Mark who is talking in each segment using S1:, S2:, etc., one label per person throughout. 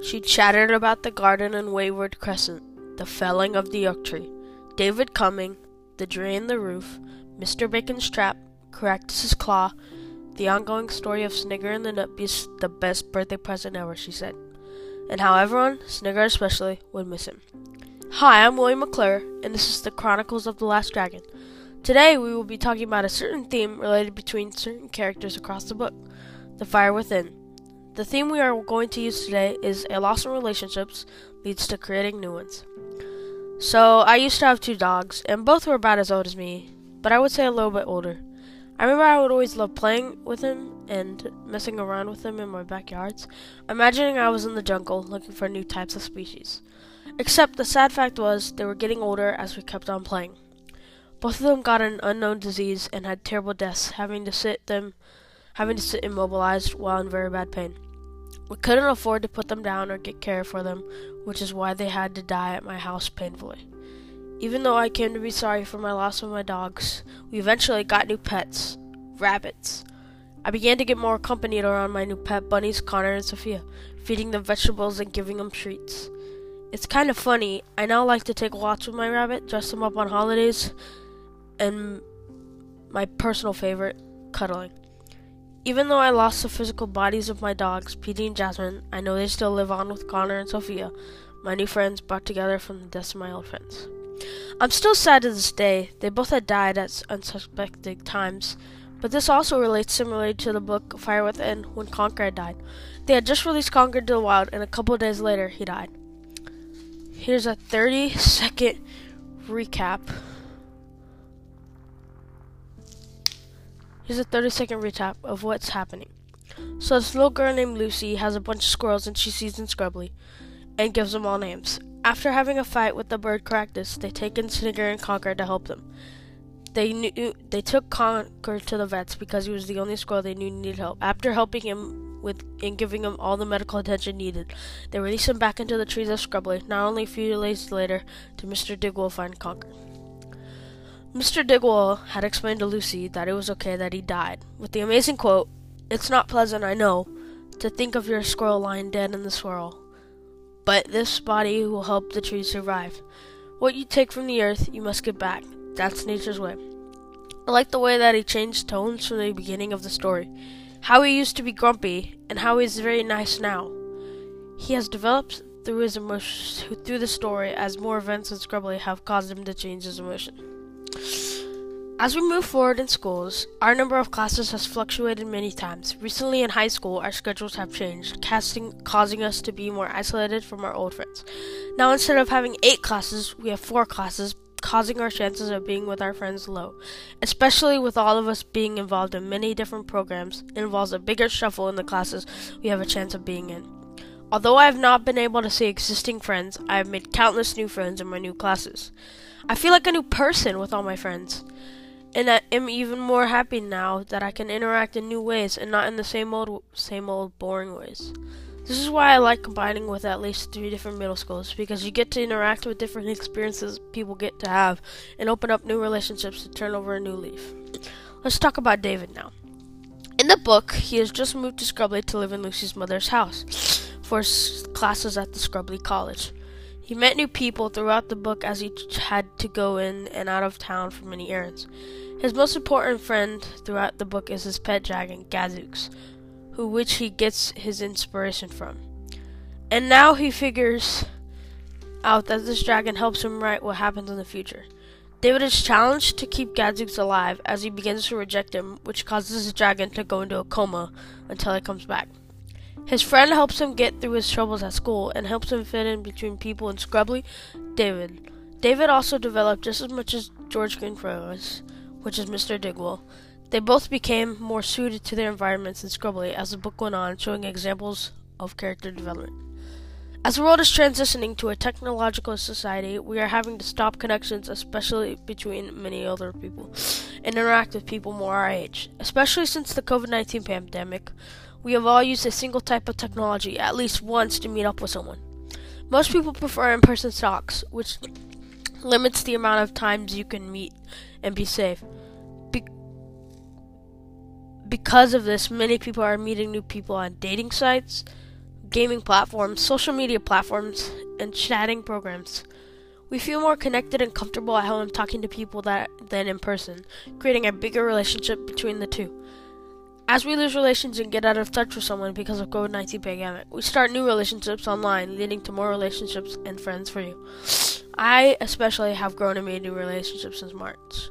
S1: She chattered about the garden and wayward crescent, the felling of the oak tree, David coming, the drain the roof, Mr. Bacon's trap, Caractacus's claw, the ongoing story of Snigger and the Nutbeast, the best birthday present ever, she said. And how everyone, Snigger especially, would miss him. Hi, I'm William McClure, and this is the Chronicles of the Last Dragon. Today we will be talking about a certain theme related between certain characters across the book the fire within. The theme we are going to use today is a loss in relationships leads to creating new ones. So, I used to have two dogs, and both were about as old as me, but I would say a little bit older. I remember I would always love playing with him and messing around with him in my backyards, imagining I was in the jungle looking for new types of species. Except the sad fact was they were getting older as we kept on playing. Both of them got an unknown disease and had terrible deaths, having to sit them having to sit immobilized while in very bad pain. We couldn't afford to put them down or get care for them, which is why they had to die at my house painfully. Even though I came to be sorry for my loss of my dogs, we eventually got new pets rabbits. I began to get more accompanied around my new pet bunnies, Connor and Sophia, feeding them vegetables and giving them treats. It's kind of funny. I now like to take walks with my rabbit, dress them up on holidays, and my personal favorite, cuddling. Even though I lost the physical bodies of my dogs, Petey and Jasmine, I know they still live on with Connor and Sophia, my new friends brought together from the deaths of my old friends. I'm still sad to this day. They both had died at unsuspected times, but this also relates similarly to the book Fire Within when Conker had died. They had just released Conker to the Wild, and a couple days later, he died. Here's a 30 second recap Here's a 30 second recap of what's happening. So this little girl named Lucy has a bunch of squirrels and she sees them scrubbly and gives them all names. After having a fight with the bird Caractacus, they take in Snigger and Conker to help them. They knew they took Conker to the vets because he was the only squirrel they knew needed help. After helping him with and giving him all the medical attention needed, they release him back into the trees of Scrubbley. Not only a few days later, to Mr. Digwell find Conker. Mr. Digwell had explained to Lucy that it was okay that he died, with the amazing quote, It's not pleasant, I know, to think of your squirrel lying dead in the swirl, but this body will help the tree survive. What you take from the earth, you must give back. That's nature's way. I like the way that he changed tones from the beginning of the story. How he used to be grumpy, and how he's very nice now. He has developed through his emotions through the story as more events in Scrubbley have caused him to change his emotion. As we move forward in schools, our number of classes has fluctuated many times. Recently in high school, our schedules have changed, casting, causing us to be more isolated from our old friends. Now, instead of having eight classes, we have four classes, causing our chances of being with our friends low. Especially with all of us being involved in many different programs, it involves a bigger shuffle in the classes we have a chance of being in. Although I have not been able to see existing friends, I have made countless new friends in my new classes. I feel like a new person with all my friends. And I am even more happy now that I can interact in new ways and not in the same old, same old boring ways. This is why I like combining with at least three different middle schools because you get to interact with different experiences people get to have and open up new relationships to turn over a new leaf. Let's talk about David now. In the book, he has just moved to Scrubbley to live in Lucy's mother's house for classes at the Scrubbley College. He met new people throughout the book as he had to go in and out of town for many errands. His most important friend throughout the book is his pet dragon, Gadzooks, who which he gets his inspiration from. And now he figures out that this dragon helps him write what happens in the future. David is challenged to keep Gadzooks alive as he begins to reject him, which causes the dragon to go into a coma until he comes back. His friend helps him get through his troubles at school and helps him fit in between people in Scrubbley, David. David also developed just as much as George Greenfro's, which is Mr. Digwell. They both became more suited to their environments in Scrubbley as the book went on, showing examples of character development. As the world is transitioning to a technological society, we are having to stop connections, especially between many older people, and interact with people more our age. Especially since the COVID 19 pandemic, we have all used a single type of technology at least once to meet up with someone. Most people prefer in person talks, which limits the amount of times you can meet and be safe. Be- because of this, many people are meeting new people on dating sites, gaming platforms, social media platforms, and chatting programs. We feel more connected and comfortable at home talking to people that, than in person, creating a bigger relationship between the two. As we lose relations and get out of touch with someone because of COVID-19 pandemic, we start new relationships online, leading to more relationships and friends for you. I especially have grown and made new relationships since March.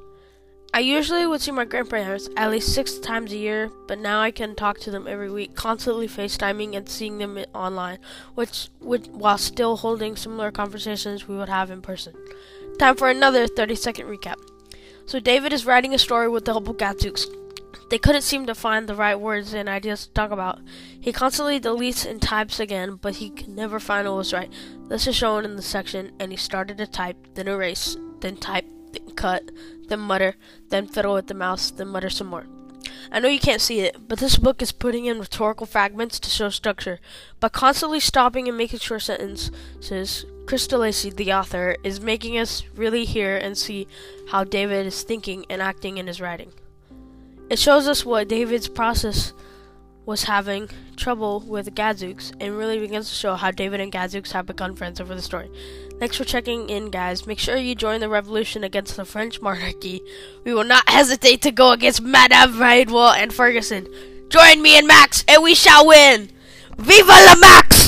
S1: I usually would see my grandparents at least six times a year, but now I can talk to them every week, constantly FaceTiming and seeing them online, which, which while still holding similar conversations we would have in person. Time for another 30 second recap. So David is writing a story with the help of Gadzooks. They couldn't seem to find the right words and ideas to talk about. He constantly deletes and types again, but he can never find what was right. This is shown in the section, and he started to type, then erase, then type, cut, then mutter, then fiddle with the mouse, then mutter some more. I know you can't see it, but this book is putting in rhetorical fragments to show structure. By constantly stopping and making short sentences, Chris d'Lacey, the author, is making us really hear and see how David is thinking and acting in his writing. It shows us what David's process was having trouble with Gadzooks and really begins to show how David and Gadzooks have become friends over the story. Thanks for checking in, guys. Make sure you join the revolution against the French monarchy. We will not hesitate to go against Madame Bridewell and Ferguson. Join me and Max, and we shall win! Viva la Max!